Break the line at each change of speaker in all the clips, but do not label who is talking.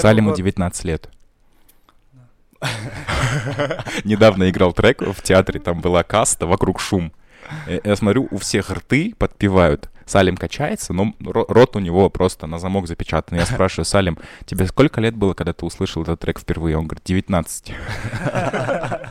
Салиму
год-
19 лет. Недавно играл трек в театре, там была каста, вокруг шум. Э, Я смотрю, у всех рты подпевают. Салим качается, но ро- рот у него просто на замок запечатан. Я спрашиваю, Салим, тебе сколько лет было, когда ты услышал этот трек впервые? Он говорит, 19.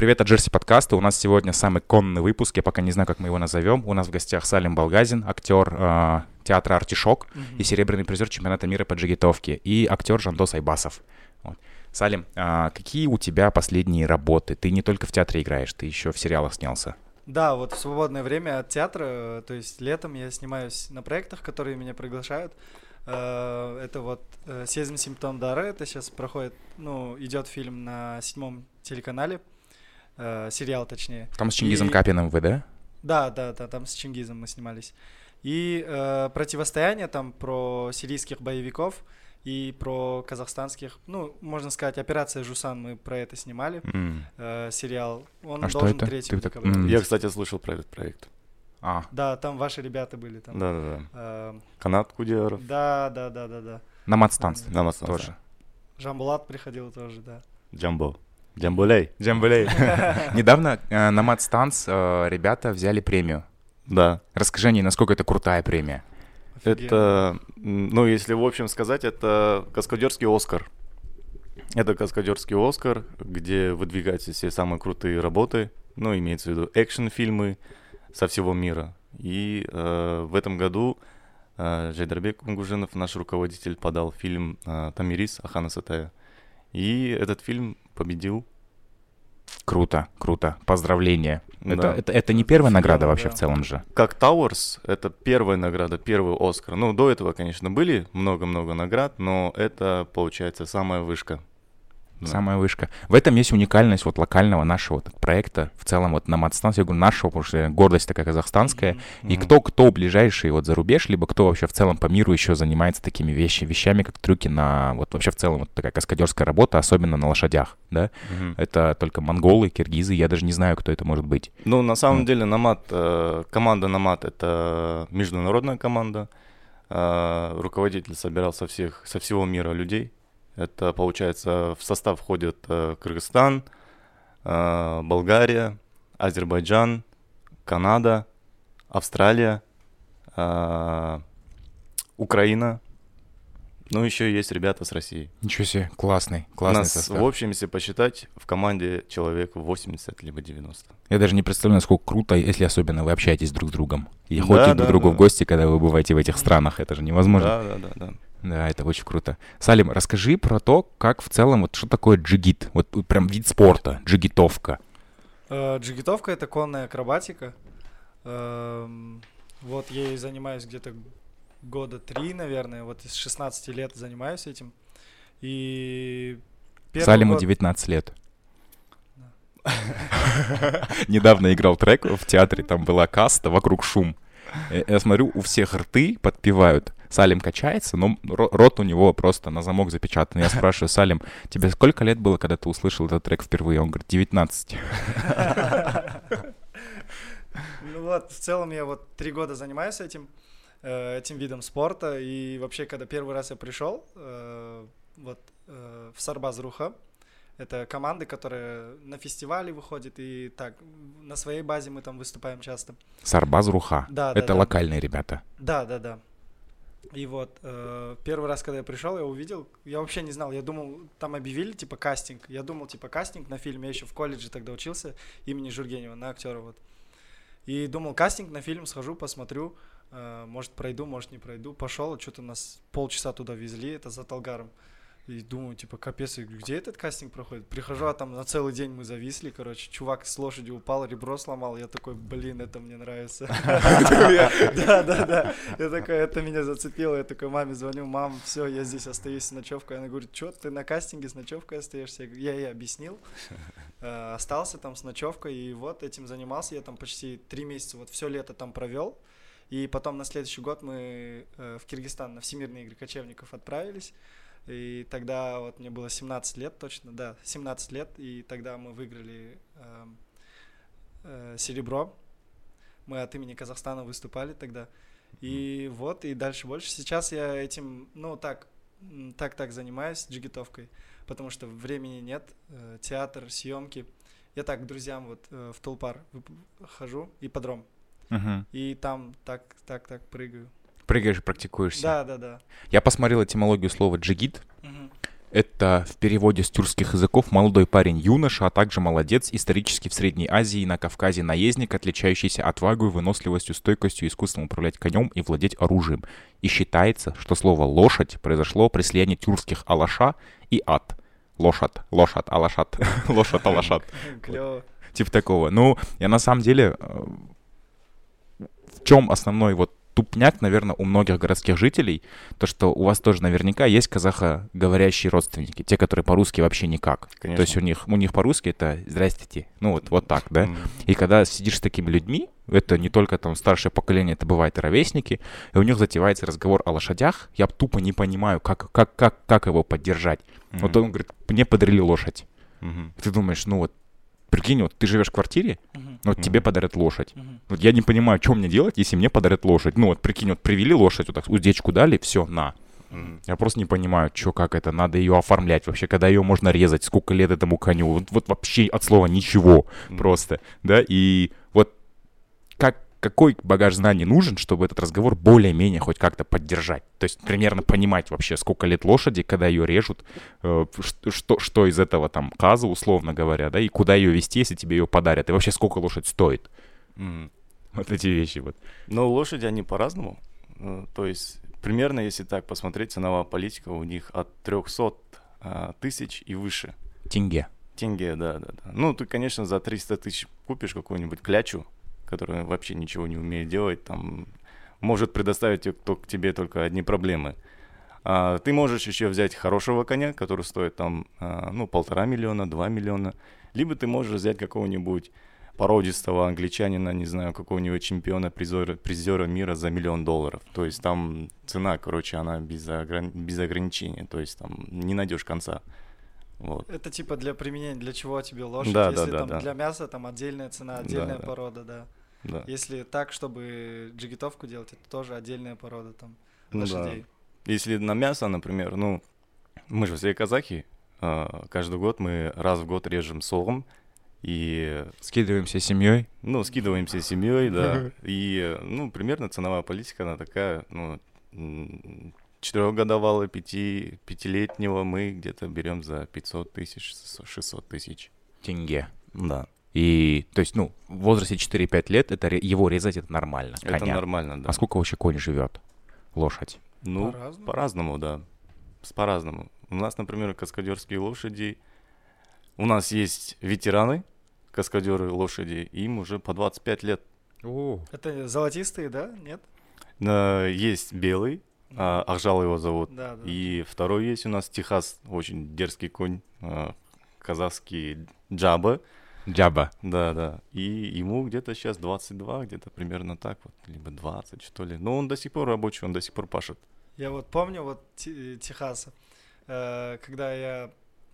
Привет от Джерси подкаста. У нас сегодня самый конный выпуск. Я пока не знаю, как мы его назовем. У нас в гостях Салим Балгазин, актер э, театра «Артишок» и серебряный призер чемпионата мира по джигитовке, и актер Жандос Айбасов. Вот. Салим, а какие у тебя последние работы? Ты не только в театре играешь, ты еще в сериалах снялся.
Да, вот в свободное время от театра, то есть летом я снимаюсь на проектах, которые меня приглашают. Э, Это вот э, «Сезм симптом дара», это сейчас проходит, ну, идет фильм на седьмом телеканале, э, сериал точнее.
Там с Чингизом
И-
Капиным вы, да?
Да, да, да, там с Чингизом мы снимались. И э, противостояние там про сирийских боевиков и про казахстанских, ну, можно сказать, операция Жусан, мы про это снимали,
М.
э, сериал. Он
А что
должен
это?
3
Ты так-.
Я, кстати, слышал про этот проект.
А,
Да, там ваши ребята были там.
Да-да-да.
Э,
Канат Кудеров.
да, да, да, да, да.
на матстанции
Намастан.
тоже.
Жамбулат приходил тоже, да.
Джамбо. Джамбулей.
Джамбулей. Недавно э, на матстанц э, ребята взяли премию.
Да.
Расскажи мне, насколько это крутая премия.
Офигенно.
Это, ну, если в общем сказать, это каскадерский Оскар. Это каскадерский Оскар, где выдвигаются все самые крутые работы, ну, имеется в виду экшн-фильмы со всего мира. И э, в этом году э, Жайдарбек Унгужинов, наш руководитель, подал фильм э, «Тамирис» Ахана Сатая. И этот фильм победил.
Круто, круто. Поздравления. Это,
Да.
это, это не первая награда вообще
да.
в целом же.
Как Тауэрс, это первая награда, первый Оскар. Ну, до этого, конечно, были много-много наград, но это, получается, самая вышка. Да.
Самая вышка. В этом есть уникальность вот локального нашего вот проекта. В целом вот на матстанции, я говорю, нашего, потому что гордость такая казахстанская. И
Мгм.
кто, кто ближайший вот за рубеж, либо кто вообще в целом по миру еще занимается такими вещи, вещами, как трюки на... Вот вообще в целом вот такая каскадерская работа, особенно на лошадях, да?
Мгм.
Это только монголы, киргизы, я даже не знаю, кто это может быть.
Ну, на самом
Ну.
деле, Намат, э, команда Намат — это международная команда. Э, руководитель собирал со, всех, со всего мира людей. Это, получается, в состав входят э, Кыргызстан, э, Болгария, Азербайджан, Канада, Австралия, э, Украина. Ну, еще есть ребята с России.
Ничего себе, классный, классный
нас,
состав.
в общем, если посчитать, в команде человек 80 либо 90.
Я даже не представляю, насколько круто, если особенно вы общаетесь друг с другом. И
Да,
ходите друг
да,
к другу
да.
в гости, когда вы бываете в этих странах. Это же невозможно.
Да, да, да, да.
Да, это очень круто. Салим, расскажи про то, как в целом, вот что такое джигит? Вот прям вид спорта, джигитовка.
Э, Джигитовка — это конная акробатика. Эм, Вот я ей занимаюсь где-то года три, наверное. Вот из 16 лет занимаюсь этим. И
Салиму
год-
19 лет. Недавно играл трек в театре, там была каста, вокруг шум. Э, Я смотрю, у всех рты подпевают. Салим качается, но ро- рот у него просто на замок запечатан. Я спрашиваю, Салим, тебе сколько лет было, когда ты услышал этот трек впервые? Он говорит, 19.
Ну вот, в целом я вот три года занимаюсь этим, э, этим видом спорта. И вообще, когда первый раз я пришел, э, вот э, в Сарбазруха, это команды, которые на фестивале выходят, и так, на своей базе мы там выступаем часто.
Сарбаз Руха.
Да, да,
Это
да.
локальные ребята.
Да, да, да. И вот э, первый раз, когда я пришел, я увидел, я вообще не знал, я думал, там объявили типа кастинг, я думал типа кастинг на фильм, я еще в колледже тогда учился имени Жургенева на актера вот. И думал кастинг на фильм, схожу, посмотрю, э, может пройду, может не пройду. Пошел, что-то нас полчаса туда везли, это за Талгаром. И думаю, типа, капец, где этот кастинг проходит? Прихожу, а там на целый день мы зависли, короче, чувак с лошади упал, ребро сломал, я такой, блин, это мне нравится. Да, да, да. Я такой, это меня зацепило, я такой маме звоню, мам, все, я здесь остаюсь с ночевкой. Она говорит, что ты на кастинге с ночевкой остаешься? Я ей объяснил, Э, остался там с ночевкой, и вот этим занимался, я там почти три месяца, вот все лето там провел. И потом на следующий год мы э, в Киргизстан на Всемирные игры кочевников отправились. И тогда вот мне было 17 лет точно, да, 17 лет, и тогда мы выиграли э, э, серебро. Мы от имени Казахстана выступали тогда. И mm. вот, и дальше больше. Сейчас я этим, ну, так, так-так занимаюсь джигитовкой, потому что времени нет, э, театр, съемки. Я так к друзьям вот э, в Тулпар хожу, и подром.
Uh-huh.
И там так, так, так прыгаю.
Прыгаешь и практикуешься?
Да, да, да.
Я посмотрел этимологию слова джигит.
Угу.
Это в переводе с тюркских языков молодой парень юноша, а также молодец, исторически в Средней Азии и на Кавказе наездник, отличающийся отвагой, выносливостью, стойкостью, искусством управлять конем и владеть оружием. И считается, что слово «лошадь» произошло при слиянии тюркских «алаша» и «ад». Лошадь, лошадь, алашат, лошадь, алашат.
Клево.
Типа такого. Ну, я на самом деле... Э, в чем основной вот тупняк, наверное, у многих городских жителей, то, что у вас тоже наверняка есть казахоговорящие родственники, те, которые по-русски вообще никак.
Конечно.
То есть у них, у них по-русски это «здрасте», ну вот, вот так, да? Mm. И когда сидишь с такими людьми, это не только там старшее поколение, это бывает и ровесники, и у них затевается разговор о лошадях, я тупо не понимаю, как, как, как, как его поддержать. Mm-hmm. Вот он говорит, мне подарили лошадь.
Mm-hmm.
Ты думаешь, ну вот Прикинь, вот ты живешь в квартире,
uh-huh.
вот uh-huh. тебе подарят лошадь.
Uh-huh.
Вот я не понимаю, что мне делать, если мне подарят лошадь. Ну вот прикинь, вот привели лошадь, вот так уздечку дали, все, на.
Mm-hmm.
Я просто не понимаю, что, как это, надо ее оформлять вообще, когда ее можно резать, сколько лет этому коню, вот, вот вообще от слова ничего mm-hmm. просто, да, и какой багаж знаний нужен, чтобы этот разговор более-менее хоть как-то поддержать? То есть примерно понимать вообще, сколько лет лошади, когда ее режут, э, что, что из этого там каза, условно говоря, да, и куда ее вести, если тебе ее подарят, и вообще сколько лошадь стоит.
Mm.
Вот эти вещи вот.
Но лошади, они по-разному. Э, то есть примерно, если так посмотреть, ценовая политика у них от 300 а, тысяч и выше.
Тенге.
Тенге, да, да, да. Ну, ты, конечно, за 300 тысяч купишь какую-нибудь клячу, которая вообще ничего не умеет делать, там может предоставить к тебе только одни проблемы. А, ты можешь еще взять хорошего коня, который стоит там, а, ну, полтора миллиона, два миллиона. Либо ты можешь взять какого-нибудь породистого англичанина, не знаю, какого-нибудь чемпиона, призера, призера мира за миллион долларов. То есть там цена, короче, она без, ограни- без ограничения. То есть там не найдешь конца. Вот.
Это типа для применения, для чего тебе лошадь?
Да,
Если
да,
там
да.
для мяса там отдельная цена, отдельная
да.
порода, да.
Да.
Если так, чтобы джигитовку делать, это тоже отдельная порода там
Ну да.
лошадей.
Если на мясо, например, ну, мы же все казахи, а, каждый год мы раз в год режем солом, и,
Скидываемся семьей.
ну, скидываемся семьей, да, и, ну, примерно ценовая политика, она такая, ну, четырехгодовалого, пяти, пятилетнего мы где-то берем за 500 тысяч, 600 тысяч.
Тенге.
Да,
И, то есть, ну, в возрасте 4-5 лет это, его резать это нормально.
это
коня.
нормально, да.
А сколько вообще конь живет? Лошадь.
Ну,
По-разному.
по-разному, да. С по-разному. У нас, например, каскадерские лошади. У нас есть ветераны, каскадеры лошади, им уже по 25 лет.
Это золотистые, да? Нет?
На- Есть белый, а, Ахжал его зовут.
Да, да.
И второй есть у нас Техас, очень дерзкий конь, а, казахский Джаба.
Джаба.
Да, да. И ему где-то сейчас 22, где-то примерно так вот, либо 20, что ли. Но он до сих пор рабочий, он до сих пор пашет.
Я вот помню вот Те- Техаса, э, когда я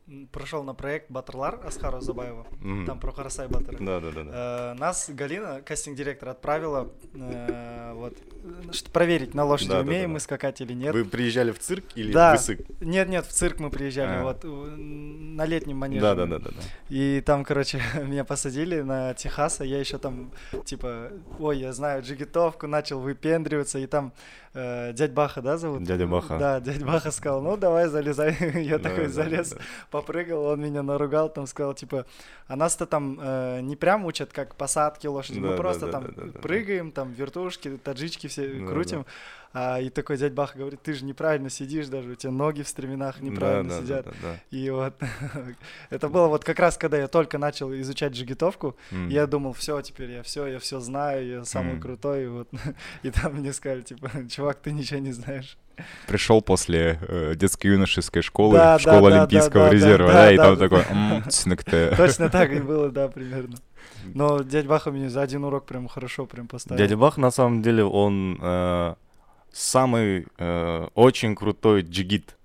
м, прошел на проект Батырлар Асхара Забаева,
Мгм.
там про Харасай Батыра.
Да, да, да, да.
Э, Нас Галина, кастинг-директор, отправила э, вот, что- проверить, на лошади
Да,
умеем
да,
мы
да.
скакать или нет.
Вы приезжали в цирк или
Да.
в Исык?
Нет, нет, в цирк мы приезжали,
А.
вот на летнем манеже.
Да, да, да, да, да.
И там, короче, меня посадили на Техаса, я еще там, типа, ой, я знаю джигитовку, начал выпендриваться, и там э, дядь Баха, да, зовут?
Дядя Баха.
Да, дядь Баха сказал, ну давай залезай. Я
Да,
такой
да,
залез,
да.
Попрыгал, он меня наругал, там сказал, типа, а нас-то там э, не прям учат, как посадки лошади,
Да,
мы
да,
просто
да,
там
да, да, да.
прыгаем, там вертушки, таджички все
Да,
крутим. А, и такой дядь Баха говорит, ты же неправильно сидишь даже, у тебя ноги в стременах неправильно
Да, да,
сидят.
да, да, да.
И вот это было вот как раз, когда я только начал изучать джигитовку,
М.
я думал, все, теперь я все, я все знаю, я самый
Мгм.
крутой, и вот. И там мне сказали, типа, чувак, ты ничего не знаешь.
Пришел после э, детско-юношеской школы,
Да,
в школу
да, да,
Олимпийского
да, да,
резерва,
да,
да, и
да,
там
да.
такой, «М, цинк-то».
Точно так и было, да, примерно. Но дядя Баха мне за один урок прям хорошо прям поставил.
Дядя Бах, на самом деле, он э, самый э, очень крутой джигит.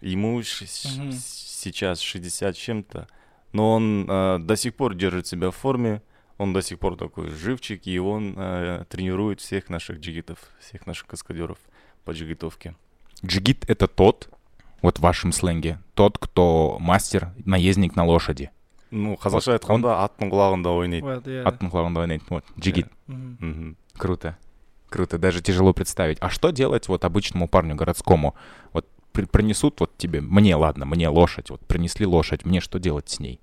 Ему ш-
Мгм.
сейчас 60 с чем-то, но он э, до сих пор держит себя в форме, он до сих пор такой живчик, и он э, тренирует всех наших джигитов, всех наших каскадеров по джигитовке.
Джигит — это тот, вот в вашем сленге, тот, кто мастер, наездник на лошади.
Ну, қазақша
он-
айтқанда аттың құлағында ойнайды.
Вот, я-
Аттың құлағында ойнайды. Вот, джигит.
Мгм.
Мгм.
Круто. Круто, даже тяжело представить. А что делать вот обычному парню городскому? Вот при- принесут вот тебе, мне, ладно, мне лошадь, вот принесли лошадь, мне что делать с ней?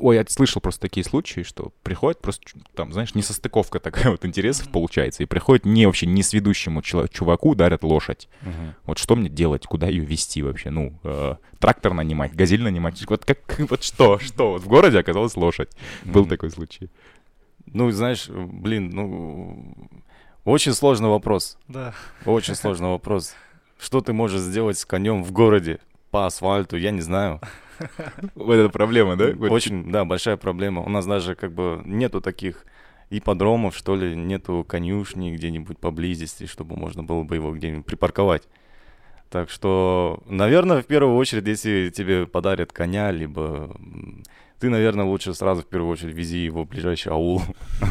Ой, я слышал просто такие случаи, что приходит просто, там, знаешь, несостыковка такая вот интересов
Мгм.
получается, и приходит не вообще не сведущему чело- чуваку дарят лошадь.
Мгм.
Вот что мне делать, куда ее вести вообще? Ну, э, трактор нанимать, газель нанимать, вот как, вот что, что? Вот в городе оказалась лошадь. Был
Мгм.
такой случай.
Ну, знаешь, блин, ну, очень сложный вопрос.
Да.
Очень сложный вопрос. Что ты можешь сделать с конем в городе по асфальту, я не знаю.
Вот эта проблема, да?
Очень, да, большая проблема. У нас даже как бы нету таких ипподромов, что ли, нету конюшни где-нибудь поблизости, чтобы можно было бы его где-нибудь припарковать. Так что, наверное, в первую очередь, если тебе подарят коня, либо ты, наверное, лучше сразу в первую очередь вези его в ближайший аул.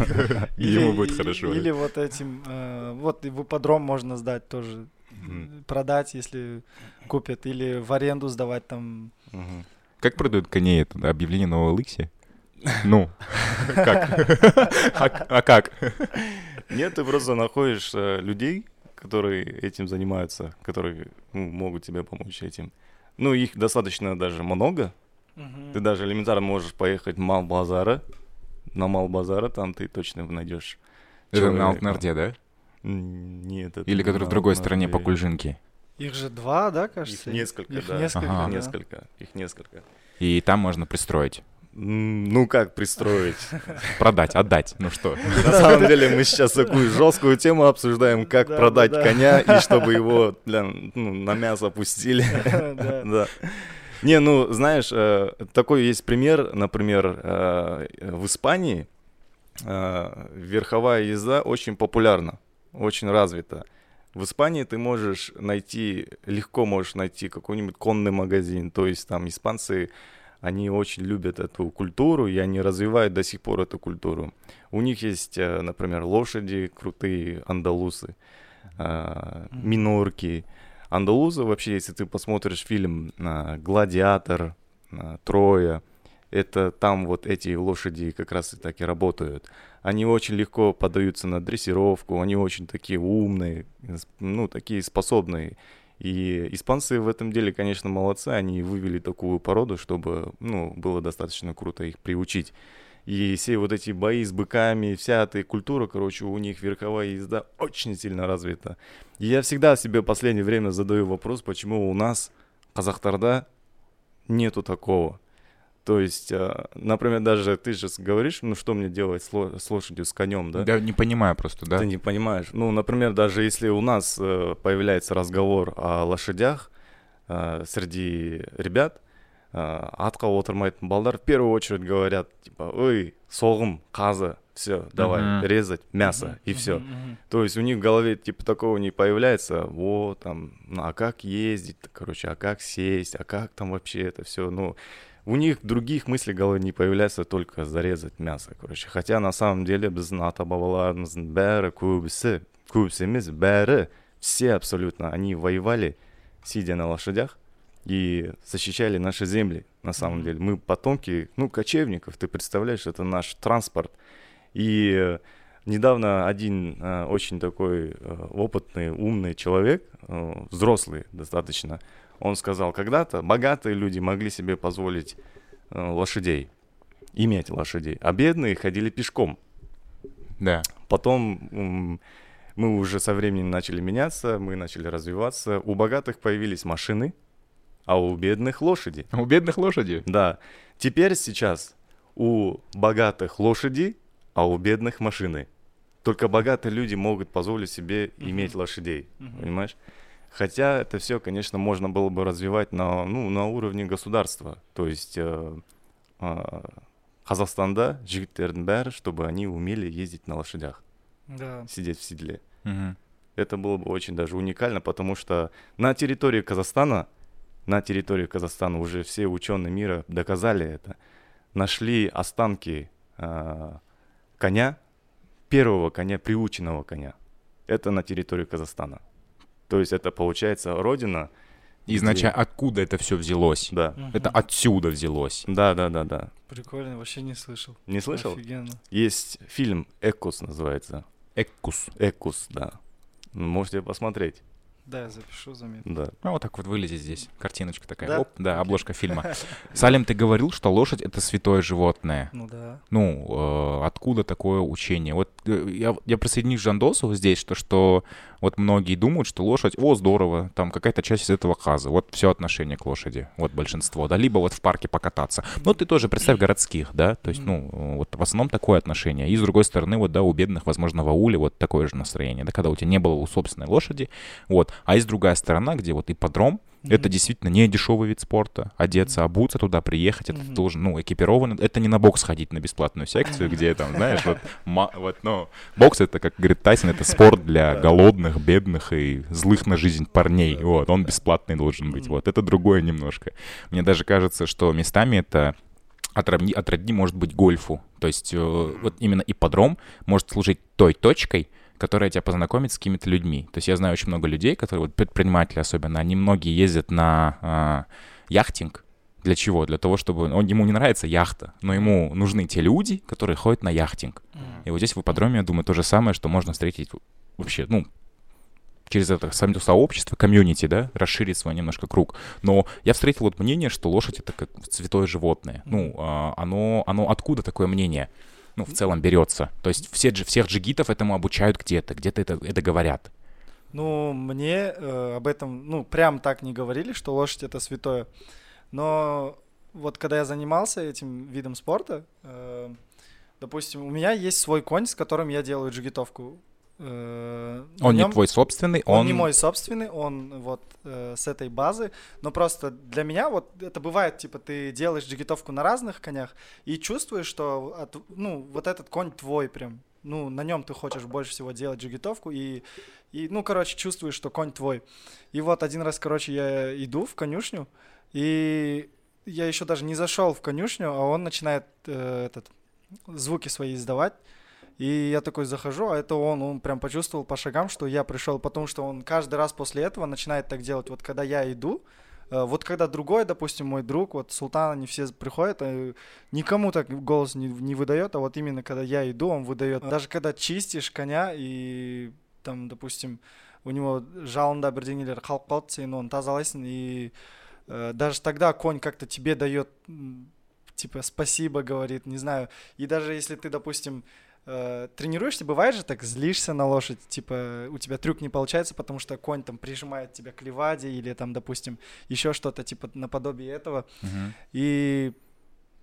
Ему будет хорошо.
Или вот этим, э, вот и в ипподром можно сдать тоже,
Мгм.
продать, если купят, или в аренду сдавать там.
Мгм.
Как продают коней? Это объявление на OLX? Ну, как? А а как?
Нет, ты просто находишь э, людей, которые этим занимаются, которые ну, могут тебе помочь этим. Ну, их достаточно даже много. Ты даже элементарно можешь поехать в Малбазара. На Малбазара там ты точно найдешь.
Это на. Алтнарде, да?
Нет, это
Или
не
который в другой стороне по Кульжинке?
Их же два, да,
Их
кажется?
несколько,
Их
да.
несколько,
Ага.
Их
да.
несколько, их несколько.
И там можно пристроить.
Ну как пристроить?
Продать, отдать. Ну что?
На самом деле мы сейчас такую жесткую тему обсуждаем, как
Да,
продать
да, да.
коня и чтобы его бля, ну, на мясо пустили.
Да.
Да. Не, ну, знаешь, э, такой есть пример, например, э, в Испании э, верховая езда очень популярна, очень развита. В Испании ты можешь найти, легко можешь найти какой-нибудь конный магазин, то есть там испанцы, они очень любят эту культуру, и они развивают до сих пор эту культуру. У них есть, э, например, лошади, крутые андалусы, э, минорки, Андалузы вообще, если ты посмотришь фильм а, «Гладиатор», «Троя», это там вот эти лошади как раз и так и работают. Они очень легко поддаются на дрессировку, они очень такие умные, ну, такие способные. И испанцы в этом деле, конечно, молодцы, они вывели такую породу, чтобы, ну, было достаточно круто их приучить. И все вот эти бои с быками, вся эта культура, короче, у них верховая езда очень сильно развита. И я всегда себе в последнее время задаю вопрос, почему у нас, казахтарда, нету такого. То есть, э, например, даже ты же говоришь, ну что мне делать с, ло- с лошадью, с конем, да?
Да, не понимаю просто, да?
Ты не понимаешь. Ну, например, даже если у нас э, появляется разговор о лошадях э, среди ребят, атқа отырмайтын балдар в первую очередь говорят, типа, ой, соғым, қазы, все, давай,
Мгм.
резать мясо,
Мгм,
и все.
мгм, мгм.
То есть у них в голове типа такого не появляется, вот там, ну, а как ездить, короче, а как сесть, а как там вообще это все, ну, у них других мыслей в голове не появляется, только зарезать мясо, короче. Хотя на самом деле біздің ата бабаларымыздың бәрі көбісі, көбісі емес, бәрі, все абсолютно, они воевали, сидя на лошадях, и защищали наши земли, на самом
Мгм.
деле. Мы потомки, ну, кочевников, ты представляешь, это наш транспорт. И э, недавно один э, очень такой э, опытный, умный человек, э, взрослый достаточно, он сказал, когда-то богатые люди могли себе позволить э, лошадей, иметь лошадей, а бедные ходили пешком.
Да.
Потом мы уже со временем начали меняться, мы начали развиваться. У богатых появились машины, а у бедных лошади.
У бедных лошади.
Да. Теперь сейчас у богатых лошади, а у бедных машины. Только богатые люди могут позволить себе иметь лошадей, понимаешь? Хотя это все, конечно, можно было бы развивать на, ну, на уровне государства. То есть э, а, қазақстанда жігіттердің бәрі чтобы они умели ездить на лошадях
Да.
сидеть в седле
Мгм.
это было бы очень даже уникально потому что на территории казахстана на территории казахстана уже все ученые мира доказали это нашли останки а, коня первого коня приученного коня это на территории казахстана то есть это получается родина
Изначально откуда это все взялось?
да
Это
Мгм.
отсюда взялось.
да да да да
Прикольно, вообще не слышал.
не слышал
Офигенно.
Есть фильм «Экус» называется.
Эккус.
«Экус», да. Можете посмотреть,
Да, я запишу заметку.
да.
Ну, вот так вот вылезет здесь. Картиночка такая.
Да?
Оп, да, обложка фильма. Салим, ты говорил, что лошадь — это святое животное.
Ну да.
Ну, э, откуда такое учение? Вот э, я, я присоединюсь к Жандосу здесь, что, что вот многие думают, что лошадь, о, здорово, там какая-то часть из этого хаза. Вот все отношение к лошади, вот большинство, да, либо вот в парке покататься. Но ты тоже представь городских, да, то есть, ну, вот в основном такое отношение. И с другой стороны, вот, да, у бедных, возможно, в ауле вот такое же настроение, да, когда у тебя не было у собственной лошади, вот. А есть другая сторона, где вот ипподром, это
Мгм.
действительно не дешевый вид спорта. Одеться, обуться туда, приехать, это ты
Мгм.
должен, ну, экипированный. Это не на бокс ходить на бесплатную секцию, где там, знаешь, вот, вот, ну, бокс это, как говорит Тайсон, это спорт для голодных, бедных и злых на жизнь парней. Вот, он бесплатный должен быть. Вот, это другое немножко. Мне даже кажется, что местами это отродни, отродни может быть гольфу. То есть э, вот именно ипподром может служить той точкой, которая тебя познакомит с какими-то людьми. То есть я знаю очень много людей, которые, вот предприниматели особенно, они многие ездят на а, яхтинг. Для чего? Для того, чтобы... Он, ему не нравится яхта, но ему нужны те люди, которые ходят на яхтинг. И вот здесь в ипподроме, я думаю, то же самое, что можно встретить вообще, ну, через это само сообщество, комьюнити, да, расширить свой немножко круг. Но я встретил вот мнение, что лошадь — это как святое животное. Ну, а, оно, оно откуда такое мнение? Ну, в целом берется. То есть все, всех джигитов этому обучают где-то, где-то это, это говорят.
Ну, мне э, об этом, ну, прям так не говорили, что лошадь это святое. Но вот когда я занимался этим видом спорта, э, допустим, у меня есть свой конь, с которым я делаю джигитовку. Э,
Он не
нём-
твой собственный,
Он,
он...
не мой собственный, он вот э, с этой базы. Но просто для меня вот это бывает, типа, ты делаешь джигитовку на разных конях и чувствуешь, что от- ну, вот этот конь твой прям. Ну, на нем ты хочешь больше всего делать джигитовку и, и, ну, короче, чувствуешь, что конь твой. И вот один раз, короче, я иду в конюшню, и я еще даже не зашел в конюшню, а он начинает э, этот, звуки свои издавать. И я такой захожу, а это он, он прям почувствовал по шагам, что я пришел, потому что он каждый раз после этого начинает так делать. Вот когда я иду, э, вот когда другой, допустим, мой друг, вот Султан, они все приходят, э, никому так голос не, не выдает, а вот именно когда я иду, он выдает. Даже когда чистишь коня и там, допустим, у него жалында бірдеңелер қалып қалды сен оны тазалайсың и э, даже тогда конь как-то тебе дает типа спасибо говорит не знаю и даже если ты допустим э, тренируешься бывает же так злишься на лошадь типа у тебя трюк не получается потому что конь там прижимает тебя к леваде или там допустим еще что-то типа наподобие этого
Мгм.
и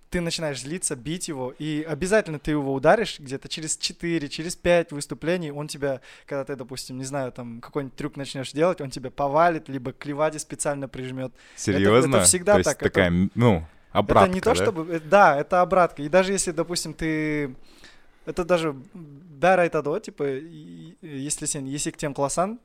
ты начинаешь злиться, бить его, и обязательно ты его ударишь где-то через 4, через 5 выступлений, он тебя, когда ты, допустим, не знаю, там какой-нибудь трюк начнешь делать, он тебя повалит, либо к леваде специально прижмет.
Серьезно?
это всегда
То есть
так, это-
такая, м, ну, обратка,
это не то,
да?
чтобы... э, Да, это обратка. И даже если, допустим, ты... Это даже бәрі айтады ғой типа и- и- если сен есектен құласаң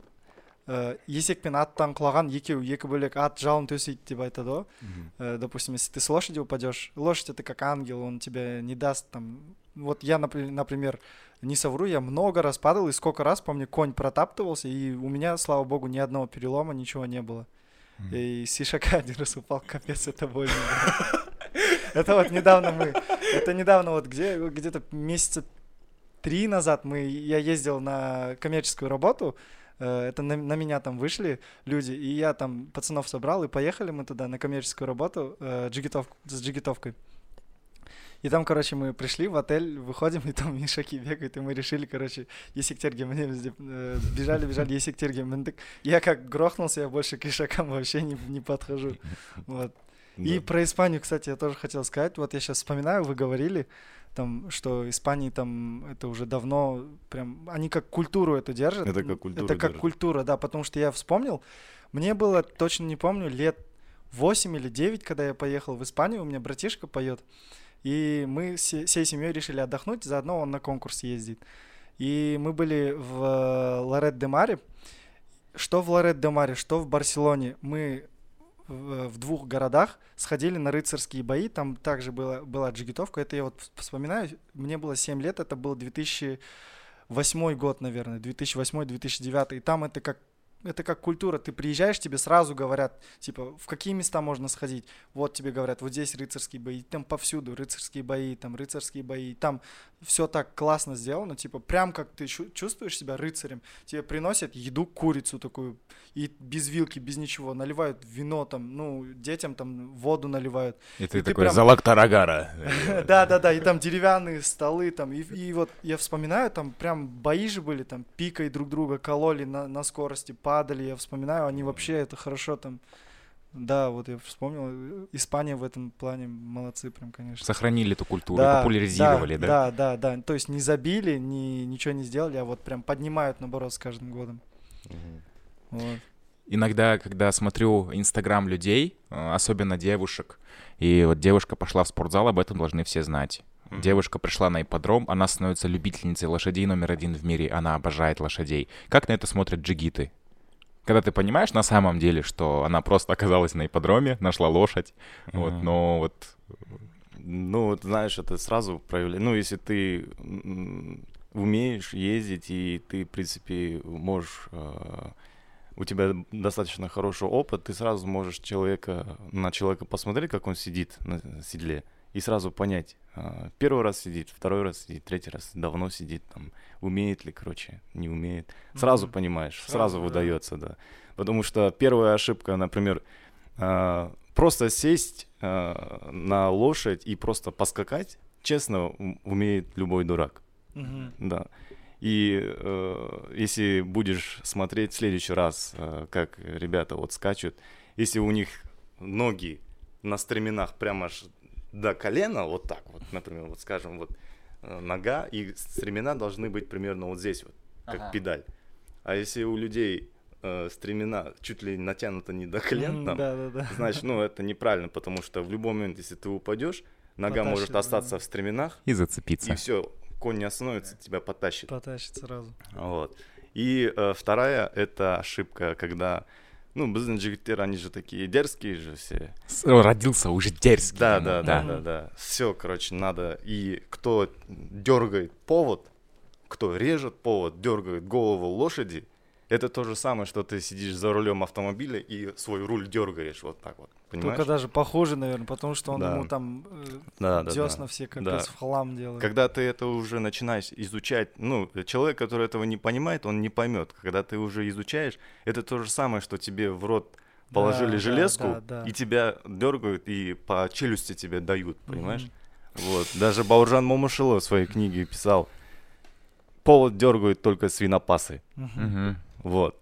ә, есек пен аттан құлаған екеуі екі бөлек ат жалын төсейді деп айтады ғой
Мгм.
Э, допустим, если ты с лошади упадешь, лошадь это как ангел, он тебе не даст там. Вот я, напри- например, не совру, я много раз падал, и сколько раз, помню, конь протаптывался, и у меня, слава богу, ни одного перелома, ничего не было. и с ишака один раз упал, капец, это больно. Это вот недавно мы, это недавно вот где, где-то месяца три назад мы, я ездил на коммерческую работу, э, это на, на меня там вышли люди, и я там пацанов собрал, и поехали мы туда на коммерческую работу э, джигитов, с джигитовкой. И там, короче, мы пришли в отель, выходим, и там ишаки бегают, и мы решили, короче, есектерге мінеміз деп э, бежали, бежали, есектерге міндік. Я как грохнулся, я больше к ишакам вообще не, не подхожу. Вот. И
Да.
про Испанию, кстати, я тоже хотел сказать. Вот я сейчас вспоминаю, вы говорили, там, что Испании там это уже давно прям, они как культуру эту держат.
Это как культуру
Это как
держат.
культура, да, потому что я вспомнил, мне было, точно не помню, лет 8 или 9, когда я поехал в Испанию, у меня братишка поет. И мы все, всей семьей решили отдохнуть, заодно он на конкурс ездит. И мы были в э, Лорет-де-Маре. Что в Лорет-де-Маре, что в Барселоне. Мы в двух городах сходили на рыцарские бои. Там также была, была джигитовка. Это я вот вспоминаю. Мне было 7 лет, это был 2008 год, наверное. 2008-2009. И там это как это как культура. Ты приезжаешь, тебе сразу говорят, типа, в какие места можно сходить. Вот тебе говорят, вот здесь рыцарские бои, там повсюду рыцарские бои, там рыцарские бои. Там все так классно сделано, типа, прям как ты чувствуешь себя рыцарем. Тебе приносят еду, курицу такую, и без вилки, без ничего. Наливают вино там, ну, детям там воду наливают.
И ты и такой, прям... залак тарагара.
Да-да-да, и там деревянные столы там. И вот я вспоминаю, там прям бои же были, там пикой друг друга кололи на скорости, падали, я вспоминаю, они вообще это хорошо там да, вот я вспомнил, Испания в этом плане молодцы прям, конечно.
Сохранили эту культуру, да, популяризировали, да,
да? Да, да, да. То есть не забили, ни, ничего не сделали, а вот прям поднимают, наоборот, с каждым годом.
Угу. Вот. Иногда, когда смотрю Инстаграм людей, э, особенно девушек, и вот девушка пошла в спортзал, об этом должны все знать. Mm-hmm. Девушка пришла на ипподром, она становится любительницей лошадей номер один в мире, она обожает лошадей. Как на это смотрят джигиты? Когда ты понимаешь на самом деле, что она просто оказалась на ипподроме, нашла лошадь, mm-hmm. вот, но вот...
Ну, вот, знаешь, это сразу проявляет... Ну, если ты умеешь ездить, и ты, в принципе, можешь... Э, у тебя достаточно хороший опыт, ты сразу можешь человека, на человека посмотреть, как он сидит на седле, и сразу понять, э, первый раз сидит, второй раз сидит, третий раз давно сидит, там, умеет ли, короче, не умеет. Сразу mm-hmm. понимаешь, сразу, сразу выдается, да. Потому что первая ошибка, например, э, просто сесть э, на лошадь и просто поскакать, честно, умеет любой дурак. Mm-hmm. Да. И э, если будешь смотреть в следующий раз, э, как ребята вот скачут, если у них ноги на стременах прямо аж до колена, вот так вот, например, вот скажем, вот Э, нога, и стремена должны быть примерно вот здесь вот, как ага. педаль. А если у людей э, стремена чуть ли натянуто не до колен, там, да, да, да. значит, ну, это неправильно, потому что в любой момент, если ты упадешь, нога Потащит, может остаться да. в стременах.
И зацепиться.
И все, конь не остановится, тебя потащит.
Потащит сразу.
Вот. И э, вторая, это ошибка, когда ну, біздің жігіттер, они же такие дерзкие же все.
Родился уже дерзкий.
Да, да, да, да, да. Все, короче, надо. И кто дергает повод, кто режет повод, дергает голову лошади, это то же самое, что ты сидишь за рулем автомобиля и свой руль дергаешь вот так вот. Понимаешь?
Только даже похоже, наверное, потому что он да. ему там э, да, да, десна да. все как да. в хлам делает.
Когда ты это уже начинаешь изучать, ну, человек, который этого не понимает, он не поймет. Когда ты уже изучаешь, это то же самое, что тебе в рот положили да, железку, да, да, да. и тебя дергают, и по челюсти тебе дают, понимаешь? Угу. Вот. Даже Бауржан Момушило в своей книге писал, повод дергают только свинопасы. Угу. Вот.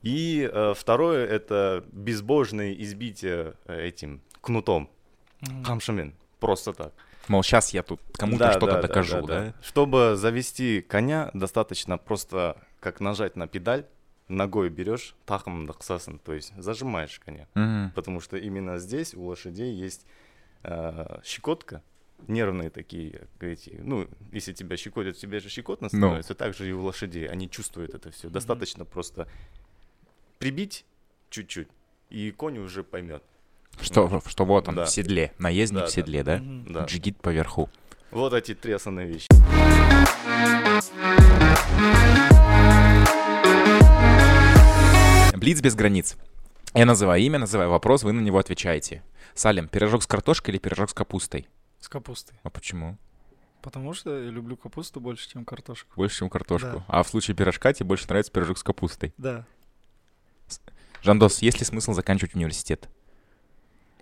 И э, второе это безбожное избитие э, этим кнутом. Mm. Просто так.
Мол, сейчас я тут кому-то да, что-то да, докажу, да, да, да?
Чтобы завести коня, достаточно просто как нажать на педаль, ногой берешь, тахом даксасын, то есть зажимаешь коня. Mm-hmm. Потому что именно здесь у лошадей есть э, щекотка, нервные такие, эти, ну, если тебя щекотят, тебе же щекотно ну. становится, no. так же и у лошадей, они чувствуют это все. Mm-hmm. Достаточно просто прибить чуть-чуть, и конь уже поймет.
Что, ну, что вот он да. в седле, наездник да, в седле, да? да? да. Джигит поверху.
Вот эти три основные вещи.
Блиц без границ. Я называю имя, называю вопрос, вы на него отвечаете. Салим, пирожок с картошкой или пирожок с капустой?
С капустой.
А почему?
Потому что я люблю капусту больше, чем картошку.
Больше, чем картошку. Да. А в случае пирожка тебе больше нравится пирожок с капустой?
Да.
Жандос, есть ли смысл заканчивать университет?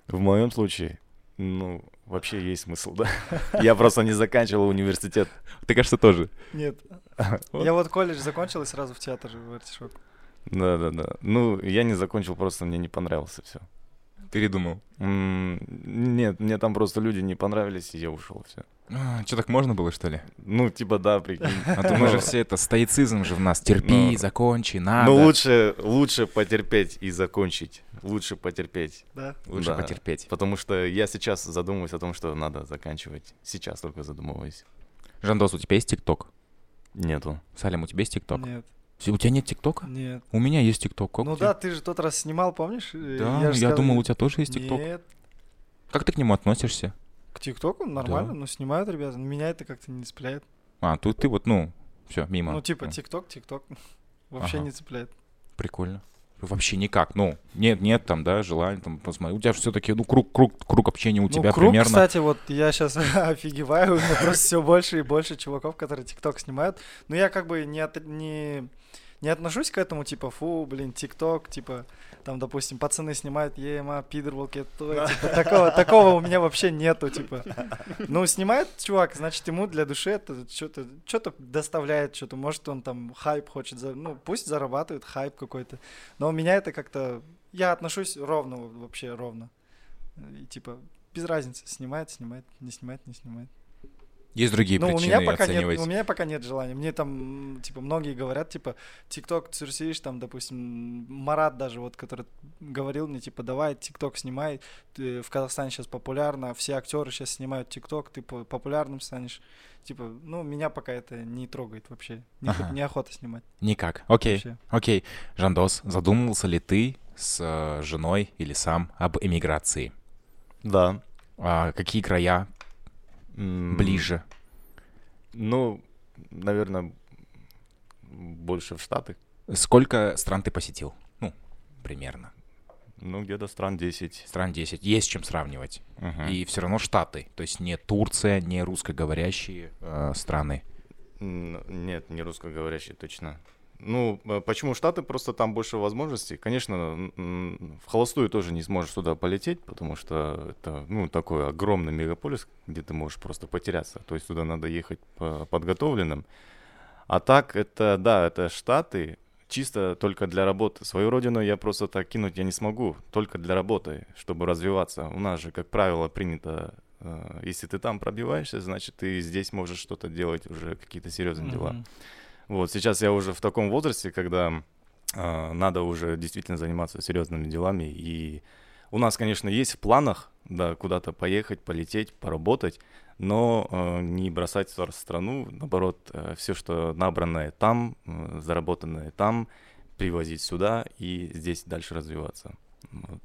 В моем случае, ну, вообще есть смысл, да. Я просто не заканчивал университет.
Ты, кажется, тоже.
Нет. Я вот колледж закончил и сразу в театр в артишок.
Да-да-да. Ну, я не закончил, просто мне не понравилось все.
Передумал.
Нет, мне там просто люди не понравились, и я ушел, все.
А, что, так можно было, что ли?
Ну, типа, да, прикинь.
А то мы же все это, стоицизм же в нас. Терпи,
Ну,
закончи, надо.
Ну, лучше, лучше потерпеть и закончить. Лучше потерпеть.
Да.
Лучше
да.
потерпеть.
Потому что я сейчас задумываюсь о том, что надо заканчивать. Сейчас только задумываюсь.
Жандос, у тебя есть ТикТок?
Нету.
Салим, у тебя есть ТикТок?
Нет,
У тебя нет ТикТока?
нет.
У меня есть ТикТок.
Ну да, ты же тот раз снимал, помнишь? Э,
Да,
же
я
сказал-
думал, у тебя тоже есть ТикТок.
Нет.
Как ты к нему относишься?
К ТикТоку нормально,
Да.
ну снимают ребята. Меня это как-то не цепляет.
А, тут ты вот, ну, все, мимо.
Ну, типа, ТикТок, ТикТок. Вообще
Ага.
не цепляет.
Прикольно. Вообще никак. Ну, нет, нет там, да, желания там посмотреть. У тебя все-таки, ну, круг, круг, круг общения у
ну,
тебя
круг,
примерно.
кстати, вот я сейчас офигеваю, у меня просто все больше и больше чуваков, которые ТикТок снимают. Но я как бы не, от- не, не отношусь к этому, типа, фу, блин, ТикТок, типа, там, допустим, пацаны снимают, ема, пидор, волкетой, типа, такого, такого у меня вообще нету, типа. Ну, снимает чувак, значит, ему для души это что-то что-то доставляет, что-то, может, он там хайп хочет, ну, пусть зарабатывает хайп какой-то. Но у меня это как-то, я отношусь ровно, вообще ровно. И, типа, без разницы, снимает, снимает, не снимает, не снимает.
Есть другие
ну, у
причины
меня пока нет,
оценивать.
у меня пока нет желания. Мне там, типа, многие говорят, типа, ТикТок цирсишь, там, допустим, Марат даже, вот, который говорил мне, типа, давай ТикТок снимай, ты в Казахстане сейчас популярно, все актеры сейчас снимают ТикТок, ты по- популярным станешь. Типа, ну, меня пока это не трогает вообще. Не
Ага.
Неохота снимать
Никак. Окей,
вообще.
окей. Жандос, задумывался ли ты с э, женой или сам об эмиграции?
Да.
А какие края
М,
ближе?
Ну, наверное, больше в Штаты.
Сколько стран ты посетил? Ну, примерно.
Ну, где-то стран 10.
Стран 10. Есть чем сравнивать.
Мгм.
И все равно Штаты. То есть не Турция, не русскоговорящие э, страны.
Нет, не русскоговорящий, точно. Ну, э, почему Штаты? Просто там больше возможностей. Конечно, в холостую тоже не сможешь туда полететь, потому что это, ну, такой огромный мегаполис, где ты можешь просто потеряться. То есть туда надо ехать по- подготовленным. А так, это, да, это Штаты, чисто только для работы. Свою родину я просто так кинуть я не смогу, только для работы, чтобы развиваться. У нас же, как правило, принято, э, если ты там пробиваешься, значит, ты здесь можешь что-то делать, уже какие-то серьезные дела. Вот, сейчас я уже в таком возрасте, когда э, надо уже действительно заниматься серьезными делами. И у нас, конечно, есть в планах, да, куда-то поехать, полететь, поработать, но э, не бросать страну, наоборот, все, что набранное там, э, заработанное там, привозить сюда и здесь дальше развиваться. Вот.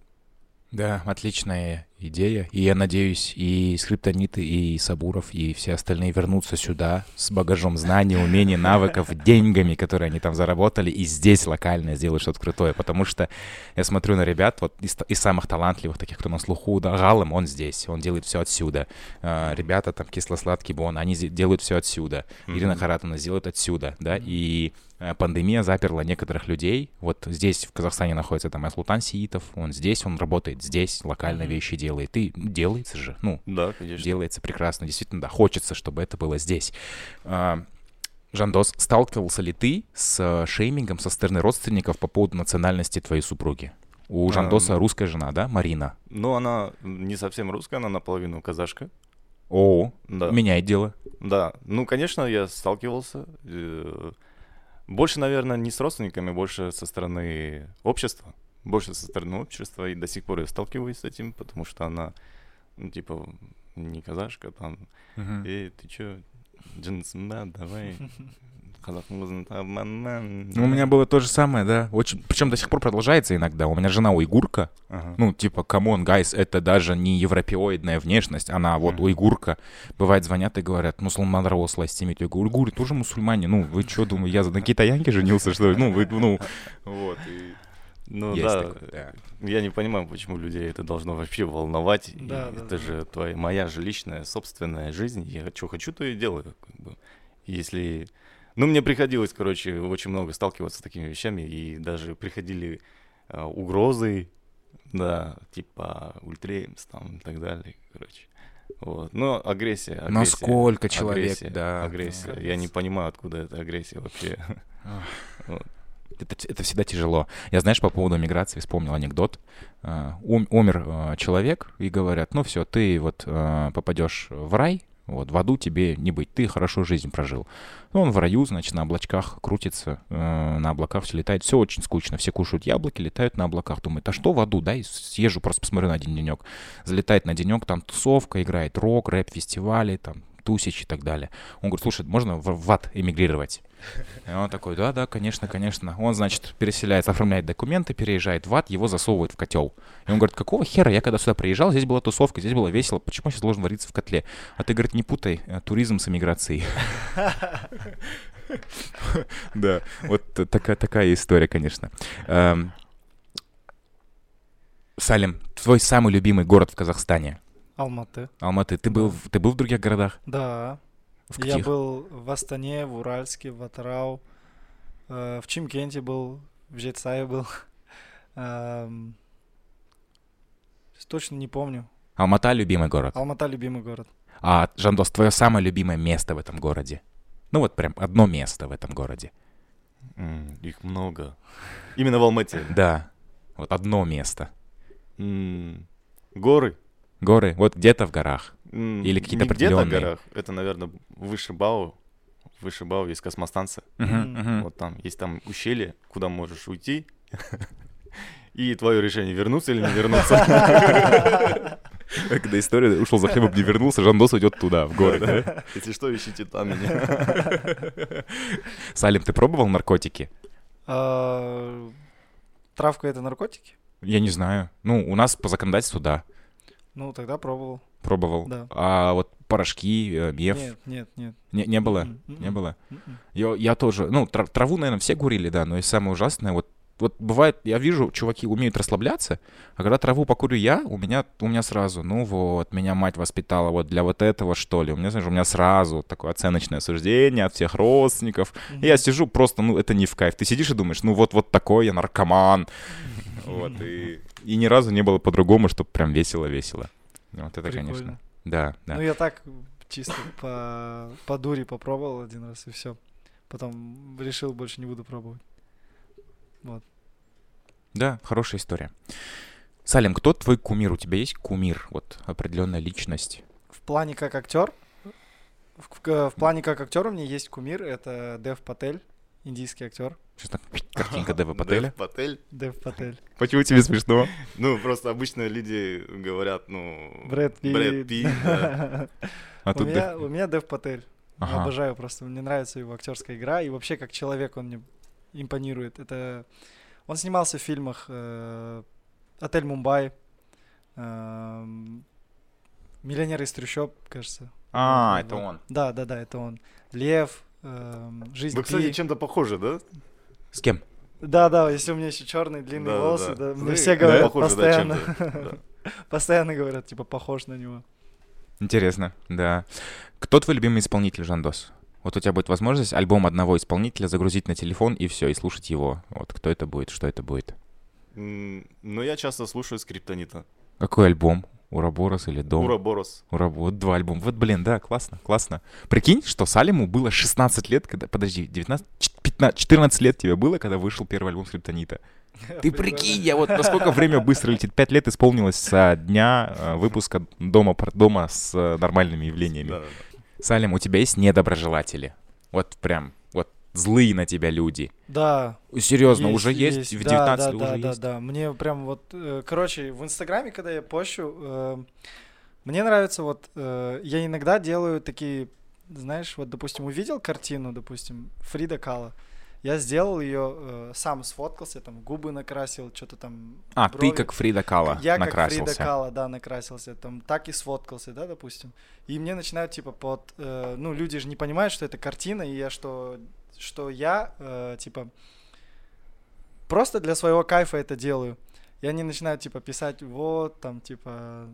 Да, отличная идея. И я надеюсь, и скриптониты, и Сабуров, и все остальные вернутся сюда с багажом знаний, умений, навыков, деньгами, которые они там заработали, и здесь локально сделают что-то крутое. Потому что я смотрю на ребят, вот из, из самых талантливых, таких, кто на слуху, да, Галым, он здесь, он делает все отсюда. А, ребята там кисло-сладкий бон, они делают все отсюда. Ирина
Мгм.
Харатовна сделает отсюда, да, и э, пандемия заперла некоторых людей. Вот здесь, в Казахстане, находится там Айслутан Сиитов, он здесь, он работает здесь, локально
Мгм.
вещи делает. И делается же, ну,
Да, конечно.
делается прекрасно. Действительно, да, хочется, чтобы это было здесь. А, Жандос, сталкивался ли ты с э, шеймингом со стороны родственников по поводу национальности твоей супруги? У
А,
Жандоса
м.
русская жена, да, Марина?
Ну, она не совсем русская, она наполовину казашка.
О,
Да.
меняет дело.
Да, ну, конечно, я сталкивался. Больше, наверное, не с родственниками, больше со стороны общества. Больше со стороны общества, и до сих пор я сталкиваюсь с этим, потому что она, ну, типа, не казашка, там, эй, ты чё, жындысың ба, давай, қазақтың табаннан».
Ну, У меня было то же самое, да. Очень, причем до сих пор продолжается иногда. У меня жена уйгурка.
Ага.
Ну, типа, come on, guys, это даже не европеоидная внешность, она вот
Мгм.
уйгурка. Бывает, звонят и говорят, мусульмандар осластимит. Я говорю, уйгуры тоже мусульмане. Ну, вы что, думаете, я на китаянке женился, что ли? Ну, вы, ну, вот. и
Ну
есть
да,
такое, да.
я не понимаю, почему людей это должно вообще волновать. И
Да, да,
это
да.
же твоя, моя же личная, собственная жизнь. Я что хочу, то и делаю. Как бы. Если... Ну, мне приходилось, короче, очень много сталкиваться с такими вещами, и даже приходили а, угрозы, да, типа ультреемс там и так далее, короче. Вот. Но агрессия, агрессия.
Но сколько человек,
агрессия,
да.
Агрессия. Я не понимаю, откуда эта агрессия вообще. Вот.
Это, это всегда тяжело. Я, знаешь, по поводу миграции вспомнил анекдот. Э, ум, умер э, человек, и говорят, ну все, ты вот э, попадешь в рай, вот, в аду тебе не быть, ты хорошо жизнь прожил. Ну, он в раю, значит, на облачках крутится, э, на облаках все летает. Все очень скучно, все кушают яблоки, летают на облаках. Думает, а что в аду, да, и съезжу, просто посмотрю на один денек. Залетает на денек, там тусовка, играет рок, рэп-фестивали, там тусич и так далее. Он говорит, слушай, можно в, в ад эмигрировать? И он такой, да, да, конечно, конечно. Он, значит, переселяется, оформляет документы, переезжает в ад, его засовывают в котел. И он говорит, какого хера, я когда сюда приезжал, здесь была тусовка, здесь было весело, почему я сейчас должен вариться в котле? А ты, говорит, не путай э, туризм с эмиграцией. Да, вот такая, такая история, конечно. Эм, Салим, твой самый любимый город в Казахстане?
Алматы.
Алматы. Ты был, ты был в других городах?
Да.
В
Я был в Астане, в Уральске, в Атырау, э, в Чимкенте был, в Жетсае был. Эм, Точно не помню.
Алмата любимый город.
Алмата любимый город.
А, Жандос, твое самое любимое место в этом городе? Ну вот прям одно место в этом городе.
М, Их много. Именно в Алмате.
Да. Вот одно место.
М, Горы.
Горы, вот где-то в горах. Или какие-то
где-то в
определенные.
горах. Это, наверное, выше Бау. Выше Бау есть космостанция. Вот там есть там ущелье, куда можешь уйти. И твое решение, вернуться или не вернуться.
Когда история ушел за хлебом, не вернулся, Жандос идет туда, в город. да?
Если что, ищите там меня.
Салим, ты пробовал наркотики?
А, Травка это наркотики?
Я не знаю. Ну, у нас по законодательству, да,
Ну, тогда пробовал.
пробовал.
Да.
А вот порошки, э, меф,
Нет, нет, нет.
не, не было?
М-м,
Не
м-м,
было?
м-м.
Я, я тоже, ну, тра- траву, наверное, все курили, да, но и самое ужасное, вот, вот бывает, я вижу, чуваки умеют расслабляться, а когда траву покурю я, у меня, у меня сразу, ну вот, меня мать воспитала вот для вот этого, что ли, у меня, знаешь, у меня сразу такое оценочное суждение от всех родственников, И я сижу просто, ну, это не в кайф, ты сидишь и думаешь, ну, вот, вот такой я наркоман, вот, и, и ни разу не было по-другому, чтобы прям весело-весело. Вот это,
Прикольно.
конечно, да, да.
Ну, я так чисто по, по дуре попробовал один раз, и все. Потом решил, больше не буду пробовать.
Да, хорошая история. Салим, кто твой кумир? У тебя есть кумир, вот определенная личность?
В плане как актер, в, в- в плане как актер у меня есть кумир, это Дев Патель, индийский актер.
Сейчас так картинка Дева Пателя.
Дев Патель.
Дев Патель.
Почему тебе смешно?
Ну, просто обычно люди говорят, ну...
Брэд Питт.
Брэд Питт, да.
А
у, меня,
Дев-
у меня Дев Патель. Я
Ага.
Обожаю просто. Мне нравится его актерская игра. И вообще, как человек, он мне импонирует. Это... Он снимался в фильмах э, «Отель Мумбай», эм, «Миллионер из трущоб», кажется.
А,
Вот,
это он.
Да, да, да, это он. «Лев», эм, «Жизнь
Вы, кстати,
Пи».
чем-то похожи, да?
С кем?
Да, да, если у меня еще черные длинные
Да,
волосы,
да.
да, мне все говорят
похожи, да,
постоянно,
чем-то, да.
постоянно говорят, типа, похож на него.
Интересно, да. Кто твой любимый исполнитель, Жандос? Вот у тебя будет возможность альбом одного исполнителя загрузить на телефон и все, и слушать его. Вот кто это будет, что это будет?
Но я часто слушаю скриптонита.
Какой альбом? Ураборос или Дом?
Ураборос.
Ураб- Вот два альбома. Вот, блин, да, классно, классно. Прикинь, что Салиму было 16 лет, когда... Подожди, 19... ч- 15, 14 лет тебе было, когда вышел первый альбом Скриптонита. Ты прикинь, я вот насколько время быстро летит. Пять лет исполнилось со дня э, выпуска дома, дома с э, нормальными явлениями.
Да, да,
Салим, у тебя есть недоброжелатели? Вот прям, злые на тебя люди.
Да,
Серьезно, уже есть? В
Да,
19
да,
уже
да,
есть?
Да, да, Мне прям вот, э, короче, в Инстаграме, когда я пощу, э, мне нравится вот, э, я иногда делаю такие, знаешь, вот, допустим, увидел картину, допустим, Фрида Кала, я сделал ее, э, сам сфоткался, там, губы накрасил, что-то там.
А,
брови.
ты как Фрида Кала
Я
накрасился.
как Фрида Кала, да, накрасился, там, так и сфоткался, да, допустим. И мне начинают, типа, под, э, ну, люди же не понимают, что это картина, и я, что, что я, э, типа, просто для своего кайфа это делаю. И они начинают, типа, писать, вот, там, типа,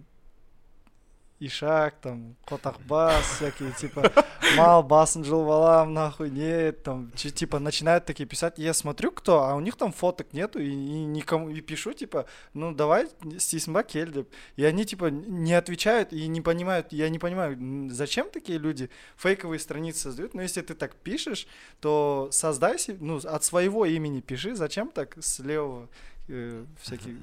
ишак, там, котахбас, всякие, типа, мал, басын валам, нахуй, нет, там, типа, начинают такие писать, я смотрю, кто, а у них там фоток нету, и, и никому, и пишу, типа, ну, давай, стисмба кель, и они, типа, не отвечают и не понимают, я не понимаю, зачем такие люди фейковые страницы создают, но если ты так пишешь, то создай себе, ну, от своего имени пиши, зачем так с левого э, всякие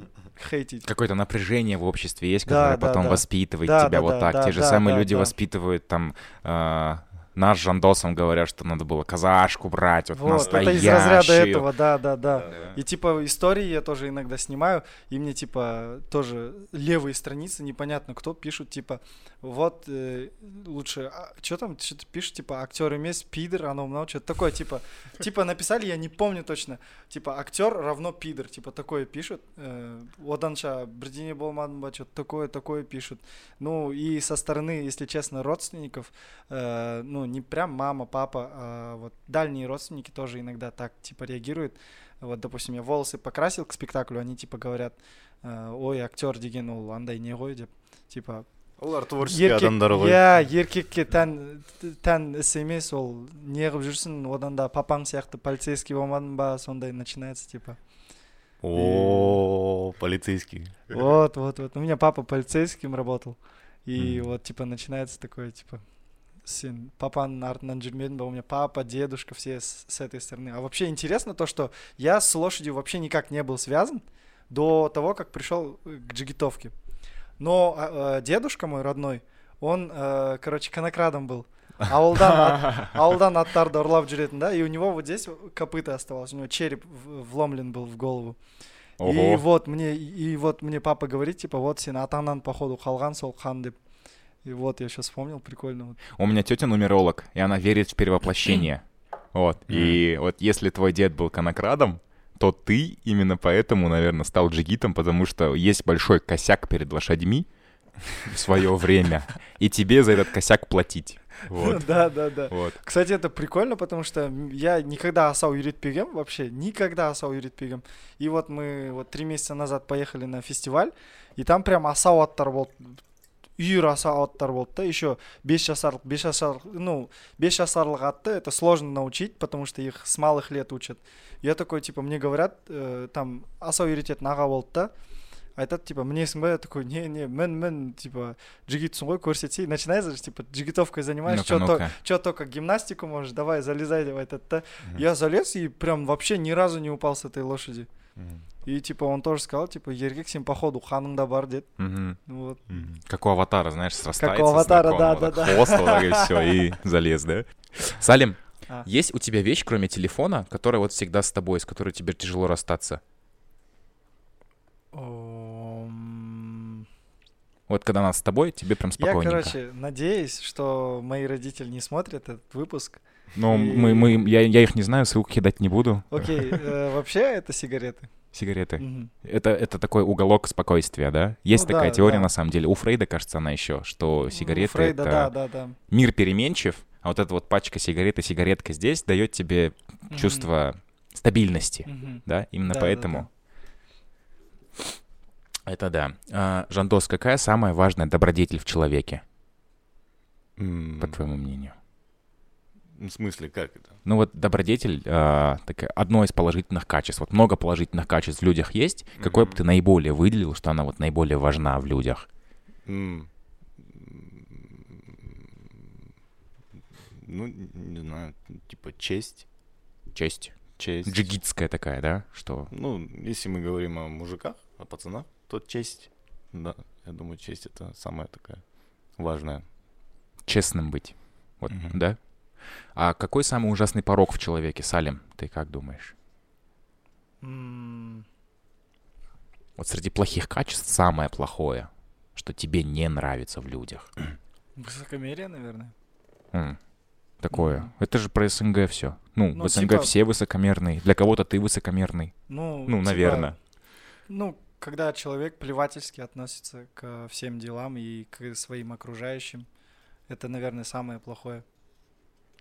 хейтить.
Какое-то напряжение в обществе есть, которое
да,
потом
да.
воспитывает тебя вот так. Те же самые люди воспитывают там э, нас с Жандосом говорят, что надо было казашку брать, вот,
Вот, это
настоящую.
из разряда этого, да, да, да.
Да.
И типа истории я тоже иногда снимаю, и мне типа тоже левые страницы, непонятно кто, пишут типа, вот э, лучше, что там, что-то пишут, типа, актер имеет пидор, оно много, что-то такое, типа, типа написали, я не помню точно, типа, актер равно пидор, типа, такое пишут, э, оданша, бірдеңе болмадым ба, что-то такое, такое пишут. Ну, и со стороны, если честно, родственников, э, ну, не прям мама, папа, а вот дальние родственники тоже иногда так, типа, реагируют. Вот, допустим, я волосы покрасил к спектаклю, они, типа, говорят, э, ой, актер деген ол андай не ғой деп, типа,
олар творческий
еркек
адамдар ғой.
Иә еркекке тән тән іс емес ол неғып жүрсің одан да папаң сияқты полицейский болмадың ба? Сондай начинается типа.
О полицейский.
Вот вот вот. У меня папа полицейским работал. И вот типа начинается такое типа сен папаның артынан жүрмедің ба у меня папа дедушка все с, с этой стороны. А вообще интересно то что я с лошадью вообще никак не был связан до того как пришел э, к джигитовке. Но э, дедушка мой родной он э, короче конокрадом был. Ауылдан ат- ауылдан аттарды ұрлап жүретін да и у него вот здесь копыта оставалось у него череп вломлен был в голову. И
Ого.
вот мне и вот мне папа говорит типа вот сен атаңнан походу қалған сол қан деп и вот я сейчас вспомнил прикольно.
У меня тетя нумеролог, и она верит в перевоплощение. Вот. И вот если твой дед был конокрадом, то ты именно поэтому, наверное, стал джигитом, потому что есть большой косяк перед лошадьми в свое время, и тебе за этот косяк платить. Вот.
да да да
Вот.
Кстати, это прикольно, потому что я никогда асау юритпегем вообще, никогда асау юритпегем. И вот мы вот три месяца назад поехали на фестиваль, и там прям асау аттар болды үйір асау аттар болды да еще бес жасарлық бес жасарлық ну бес жасарлық атты это сложно научить потому что их с малых лет учат я такой типа мне говорят э, там асау үйрететін аға болды да айтады типа мінесің ба я такой не не мін мін типа джигитсың ғой көрсетейін начинается же типа джигитовкой занимаешься
Ну-ка,
что
ну-ка.
что только гимнастику можешь, давай, залезай, давай, та-та. Я залез и прям вообще ни разу не упал с этой лошади. И типа он тоже сказал, типа, еркек сен походу ханыңда бар дед.
Мгм.
Вот.
Как у аватара, знаешь, срастается.
у аватара, да, да, да.
Хвост вот и все, и залез, да? Салим,
А.
есть у тебя вещь, кроме телефона, которая вот всегда с тобой, с которой тебе тяжело расстаться? Вот когда она с тобой, тебе прям
Я,
спокойненько.
короче, надеюсь, что мои родители не смотрят этот выпуск.
Ну,
и-
мы, мы, я, я их не знаю, ссылку кидать не буду.
Окей, э, вообще это сигареты.
Сигареты.
Мгм.
Это, это такой уголок спокойствия, да? Есть
Ну
такая
да,
теория,
да.
на самом деле. У Фрейда, кажется, она еще, что
У
сигареты
Фрейда,
это
да, да, да.
мир переменчив, а вот эта вот пачка сигарет и сигаретка здесь дает тебе
Мгм.
чувство стабильности,
Мгм.
да? Именно
Да, да,
поэтому. Это да. А, Жандос, какая самая важная добродетель в человеке,
М,
по твоему мнению?
В смысле, как это?
Ну вот добродетель а, такая, одно из положительных качеств. Вот много положительных качеств в людях есть. Какое бы
Мгм.
ты наиболее выделил, что она вот наиболее важна в людях?
М, Ну, не знаю, типа честь.
Честь.
Честь.
Джигитская такая, да? Что
Ну, если мы говорим о мужиках, о пацанах, то честь. Да, я думаю, честь это самая такая важная.
честным быть. Вот,
Мгм.
да? А какой самый ужасный порог в человеке, Салим? Ты как думаешь? Вот среди плохих качеств самое плохое, что тебе не нравится в людях.
Высокомерие, наверное.
М, Такое.
Мгм.
Это же про СНГ все. Ну,
Ну,
в СНГ
типа-
все высокомерные. Для кого-то ты высокомерный.
Ну,
Ну,
типа,
наверное.
Ну, когда человек плевательски относится ко всем делам и к своим окружающим, это, наверное, самое плохое.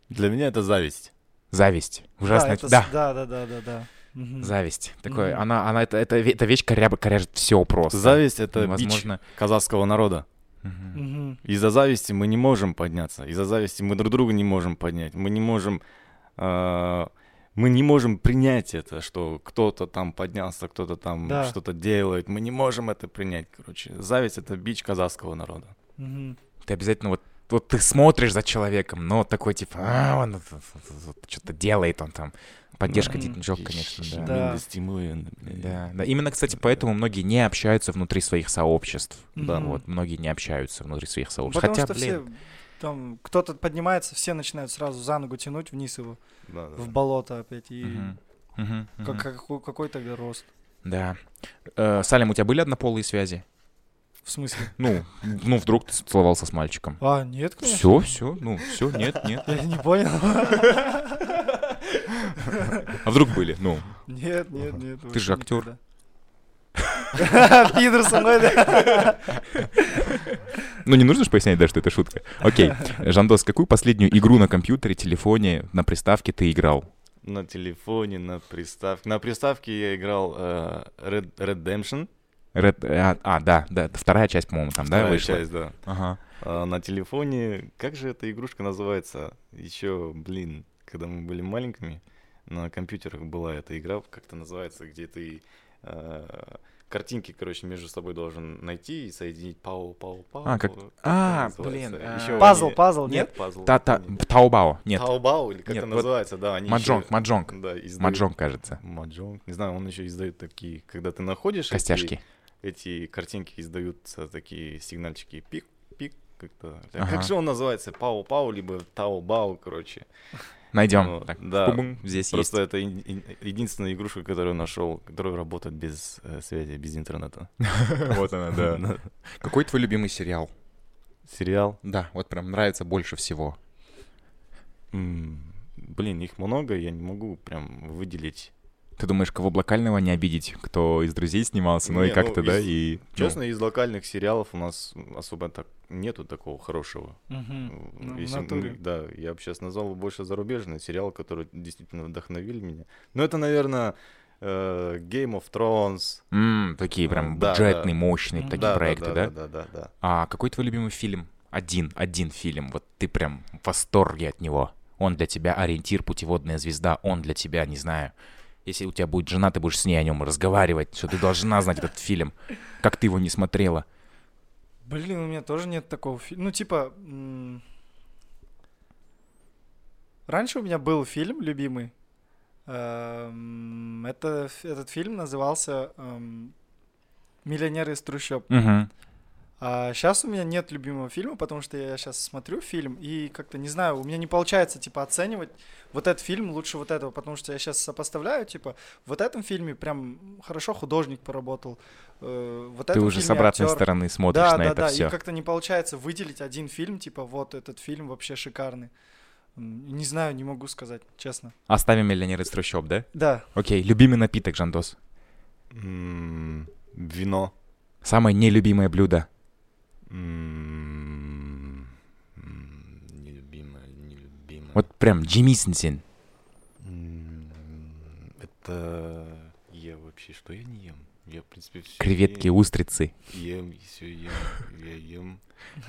Для меня это зависть.
Зависть. Ужасная.
это с-
Да,
да, да, да, да, да. Мгм.
зависть. Такое,
Мгм.
она, она, это, это, эта вещь коряб, коряжит все просто.
Зависть это бич
Возможно,
казахского народа.
Мгм.
Из-за зависти мы не можем подняться. Из-за зависти мы друг друга не можем поднять. Мы не можем... а, мы не можем принять это, что кто-то там поднялся, кто-то там
Да.
что-то делает. Мы не можем это принять, короче. Зависть — это бич казахского народа.
Мгм.
Ты обязательно вот вот ты смотришь за человеком, но такой типа, а, он что-то делает, он там. Поддержка
Мгм.
дитничок, конечно, да.
Да.
Блядь.
Да, да. Именно, кстати, поэтому многие не общаются внутри своих сообществ.
Да,
Мгм.
Вот, многие не общаются внутри своих сообществ.
Потому
Хотя,
что
блин,
все там кто-то поднимается, все начинают сразу за ногу тянуть вниз его
Да, да.
в болото опять и
мгм, мгм,
как, какой, какой тогда рост?
Да. Э, Салим, у тебя были однополые связи?
В смысле?
Ну, ну, вдруг ты целовался с мальчиком.
А, нет, конечно.
Все, все, ну, все, нет, нет.
Я не понял.
А вдруг были? Ну,
Нет, нет, нет.
Ты же актер.
Пидор со мной, да?
ну не нужно же пояснять, да, что это шутка. Окей. Жандос, какую последнюю игру на компьютере, телефоне, на приставке ты играл?
На телефоне, на приставке. На приставке я играл э, Red- Redemption.
Red- а, а, да, да, вторая часть, по-моему, там, да,
Вторая
вышла?
часть, да.
Ага.
А на телефоне, как же эта игрушка называется? Еще, блин, когда мы были маленькими, на компьютерах была эта игра, как-то называется, где ты э, картинки, короче, между собой должен найти и соединить пау пау пау
А, как- а, блин, а,
Пазл,
они-
пазл, нет?
пазл.
Та-та,
не-
Таобао, нет.
Таобао или как
Нет,
это
вот
называется, да, они
Маджонг,
ещё-
маджонг.
Да, издают-
Маджонг, кажется.
Маджонг. Не знаю, он еще издает такие, когда ты находишь
Костяшки.
эти картинки издаются такие сигнальчики пик, пик, как-то.
Ага.
Как же он называется? Пау-пау, либо Тао-бау, короче.
Найдем.
Вот,
Так,
да.
пум, здесь
Просто это ин- ин- единственная игрушка, которую нашел, которая работает без э, связи, без интернета.
есть. Вот она, да. Какой твой любимый сериал?
Сериал.
Да, вот прям нравится больше всего.
Блин, их много, я не могу прям выделить.
Ты думаешь, кого блокального не обидеть, кто из друзей снимался, ну и
Не,
как-то,
ну,
да,
из-
и... ну,
Честно, из локальных сериалов у нас особо так нету такого хорошего.
Ну, в
Если
натуре.
да, я бы сейчас назвал больше зарубежные сериалы, которые действительно вдохновили меня. Но это, наверное, э, Game of Thrones.
м, такие прям
Да,
бюджетные,
да.
мощные
Мгм.
такие
Да, да,
проекты, да?
Да, да, да, да.
А какой твой любимый фильм? Один, один фильм. Вот ты прям в восторге от него. Он для тебя ориентир, путеводная звезда. Он для тебя, не знаю. Если у тебя будет жена, ты будешь с ней о нем разговаривать, что ты должна знать этот фильм. Как ты его не смотрела.
Блин, у меня тоже нет такого фильма. Ну, типа... Раньше у меня был фильм любимый. Эм, Это, этот фильм назывался эм, «Миллионер из трущоб».
Мгм.
А сейчас у меня нет любимого фильма, потому что я сейчас смотрю фильм и как-то не знаю, у меня не получается типа оценивать вот этот фильм лучше вот этого, потому что я сейчас сопоставляю, типа в вот этом фильме прям хорошо художник поработал, э, вот
Ты уже с обратной
актер.
стороны смотришь
да,
на
да,
это
да,
все.
и как-то не получается выделить один фильм, типа вот этот фильм вообще шикарный. М, Не знаю, не могу сказать, честно.
Оставим миллионер из трущоб, да?
Да,
Окей, любимый напиток, Жандос.
М, Вино.
Самое нелюбимое блюдо.
Нелюбимое, нелюбимое.
Вот прям джимисенсин.
М, Это я вообще, что я не ем? Я, в принципе, все
Креветки, устрицы.
Ем, все ем, я ем.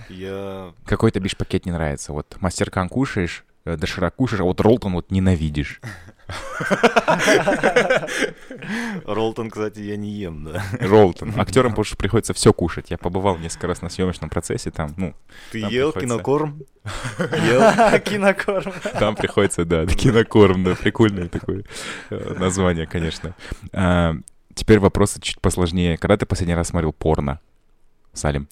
Я
Какой-то бишпакет не нравится. Вот мастеркан кушаешь, доширак кушаешь, а вот роллтон вот ненавидишь.
Ролтон, кстати, я не ем, да.
Роллтон. Актерам больше приходится все кушать. Я побывал несколько раз на съемочном процессе, там, ну,
Ты
Там
ел
приходится-
кинокорм? Ел?
кинокорм.
там приходится, да, кинокорм, да, прикольное такое э, название, конечно. А, Теперь вопросы чуть посложнее. Когда ты последний раз смотрел порно, Салим?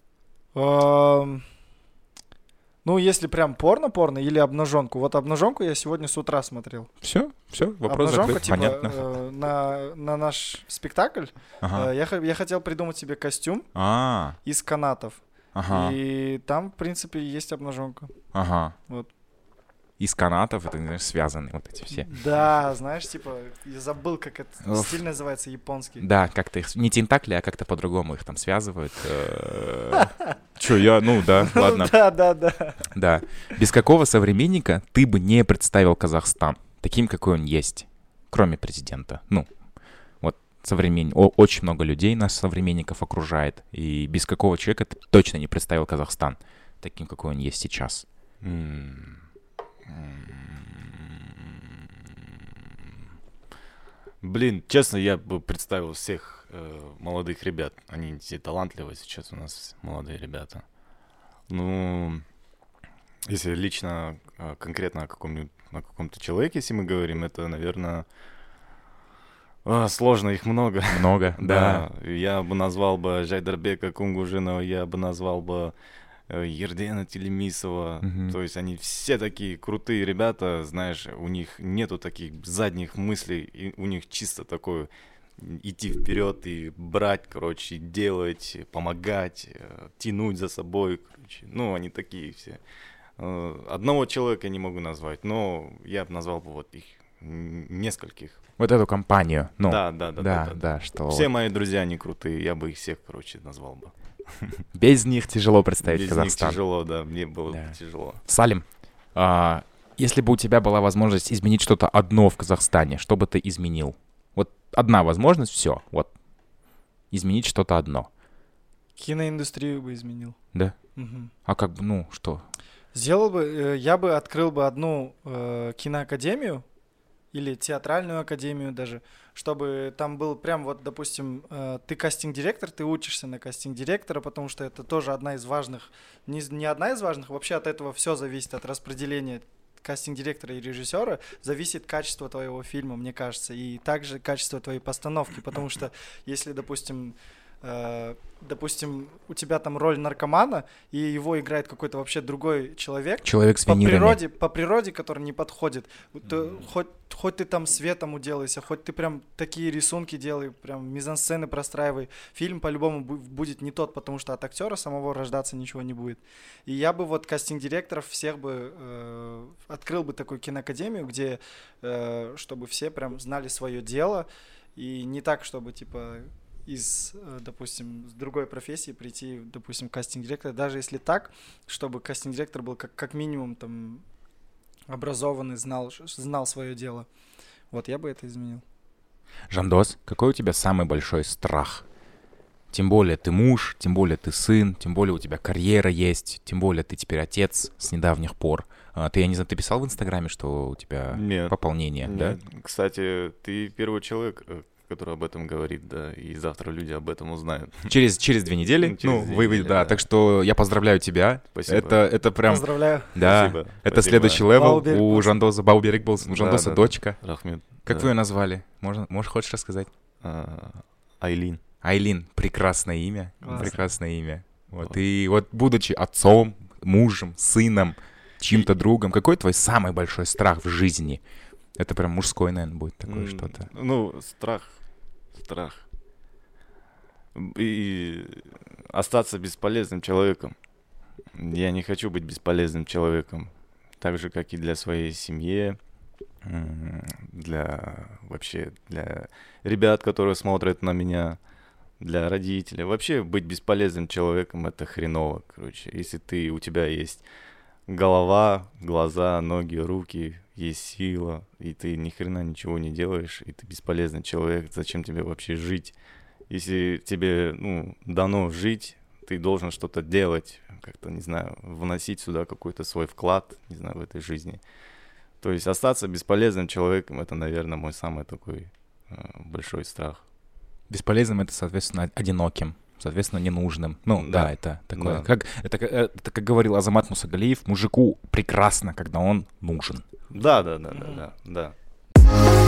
Ну, если прям порно-порно или обнаженку. Вот обнаженку я сегодня с утра смотрел.
Все, все, вопрос
Обнаженка,
закрыт,
типа,
понятно.
э, на, на наш спектакль
Ага.
э, я, х- я хотел придумать себе костюм
А,
из канатов.
ага,
И там, в принципе, есть обнаженка.
ага.
Вот.
Из канатов, это, знаешь, связаны вот эти все.
Да, знаешь, типа, я забыл, как это
Уф.
стиль называется, японский.
Да, как-то их... Не тентакли, а как-то по-другому их там связывают. Э, Чё, я... Ну, да, ладно.
Да, да, да.
Да. Без какого современника ты бы не представил Казахстан таким, какой он есть, кроме президента? Ну, вот современ... О, очень много людей нас, современников, окружает. И без какого человека ты точно не представил Казахстан таким, какой он есть сейчас.
Блин, честно, я бы представил всех э, молодых ребят. Они все талантливые сейчас у нас, молодые ребята. Ну, если лично, э, конкретно о каком-нибудь о каком-то человеке, если мы говорим, это, наверное, а, сложно, их много.
Много, да.
да. Я бы назвал бы Жайдарбека Кунгужинова, я бы назвал бы Ердена Телемисова.
Мгм.
То есть они все такие крутые ребята, знаешь, у них нету таких задних мыслей, и у них чисто такое идти вперед и брать, короче, и делать, помогать, э, тянуть за собой, короче. Ну, они такие все. Э, Одного человека не могу назвать, но я бы назвал бы вот их нескольких.
Вот эту компанию. Ну,
да, да, да,
да,
да,
да, что
Все мои друзья, они крутые, я бы их всех, короче, назвал бы.
без них тяжело представить
Без них
Казахстан.
тяжело, да, мне было
Да.
бы тяжело.
Салим, а, если бы у тебя была возможность изменить что-то одно в Казахстане, что бы ты изменил? Вот одна возможность, все, вот. Изменить что-то одно.
Киноиндустрию бы изменил.
Да?
Мгм.
А как бы, ну, что?
Сделал бы, э, я бы открыл бы одну э, киноакадемию или театральную академию даже, чтобы там был прям вот, допустим, э, ты кастинг-директор, ты учишься на кастинг-директора, потому что это тоже одна из важных, не, не одна из важных, вообще от этого все зависит, от распределения кастинг-директора и режиссера зависит качество твоего фильма, мне кажется, и также качество твоей постановки, потому что если, допустим, допустим, у тебя там роль наркомана, и его играет какой-то вообще другой человек,
Человек с
по
винирами.
природе, по природе, который не подходит. Ты- хоть, хоть ты там светом уделайся, хоть ты прям такие рисунки делай, прям мизансцены простраивай, фильм по-любому бу- будет не тот, потому что от актера самого рождаться ничего не будет. И я бы вот кастинг-директоров всех бы э, открыл бы такую киноакадемию, где э, чтобы все прям знали свое дело, и не так, чтобы типа из, э, допустим, с другой профессии прийти, допустим, в кастинг-директор, даже если так, чтобы кастинг-директор был как, как минимум там образованный, знал, знал свое дело. Вот я бы это изменил.
Жандос, какой у тебя самый большой страх? Тем более ты муж, тем более ты сын, тем более у тебя карьера есть, тем более ты теперь отец с недавних пор. А, ты, я не знаю, ты писал в Инстаграме, что у тебя
Нет.
пополнение, да?
Нет. Кстати, ты первый человек, э, который об этом говорит, да, и завтра люди об этом узнают.
Через, через две недели?
Через
ну,
две
вы,
недели,
да,
да.
Так что я поздравляю тебя.
Спасибо.
Это, это прям,
Поздравляю.
да,
Спасибо,
это
спасибо.
следующий level.
Бауы берік.
У
Жандоса.
Бауы берік болсын. У
Да,
Жандоса
да,
дочка.
Рақмет.
Как
да.
вы ее назвали? Можно, можешь, хочешь рассказать?
А, Айлин.
Айлин, прекрасное имя,
Классно.
прекрасное имя. Вот,
Вот.
и вот будучи отцом, мужем, сыном, чьим-то другом, какой твой самый большой страх в жизни? Это прям мужской, наверное, будет такое
М,
что-то.
Ну, страх. Страх. И остаться бесполезным человеком. Я не хочу быть бесполезным человеком. Так же, как и для своей семьи, для вообще для ребят, которые смотрят на меня, для родителей. Вообще быть бесполезным человеком это хреново, короче. Если ты, у тебя есть голова, глаза, ноги, руки, есть сила, и ты ни хрена ничего не делаешь, и ты бесполезный человек, зачем тебе вообще жить? Если тебе, ну, дано жить, ты должен что-то делать, как-то, не знаю, вносить сюда какой-то свой вклад, не знаю, в этой жизни. То есть остаться бесполезным человеком, это, наверное, мой самый такой э, большой страх.
Бесполезным это, соответственно, одиноким, соответственно, ненужным. Ну, да,
Да.
это такое.
Да.
Как, это, как- э, это, как говорил Азамат Мусагалиев, мужику прекрасно, когда он нужен.
Да, да, да, да, да, да.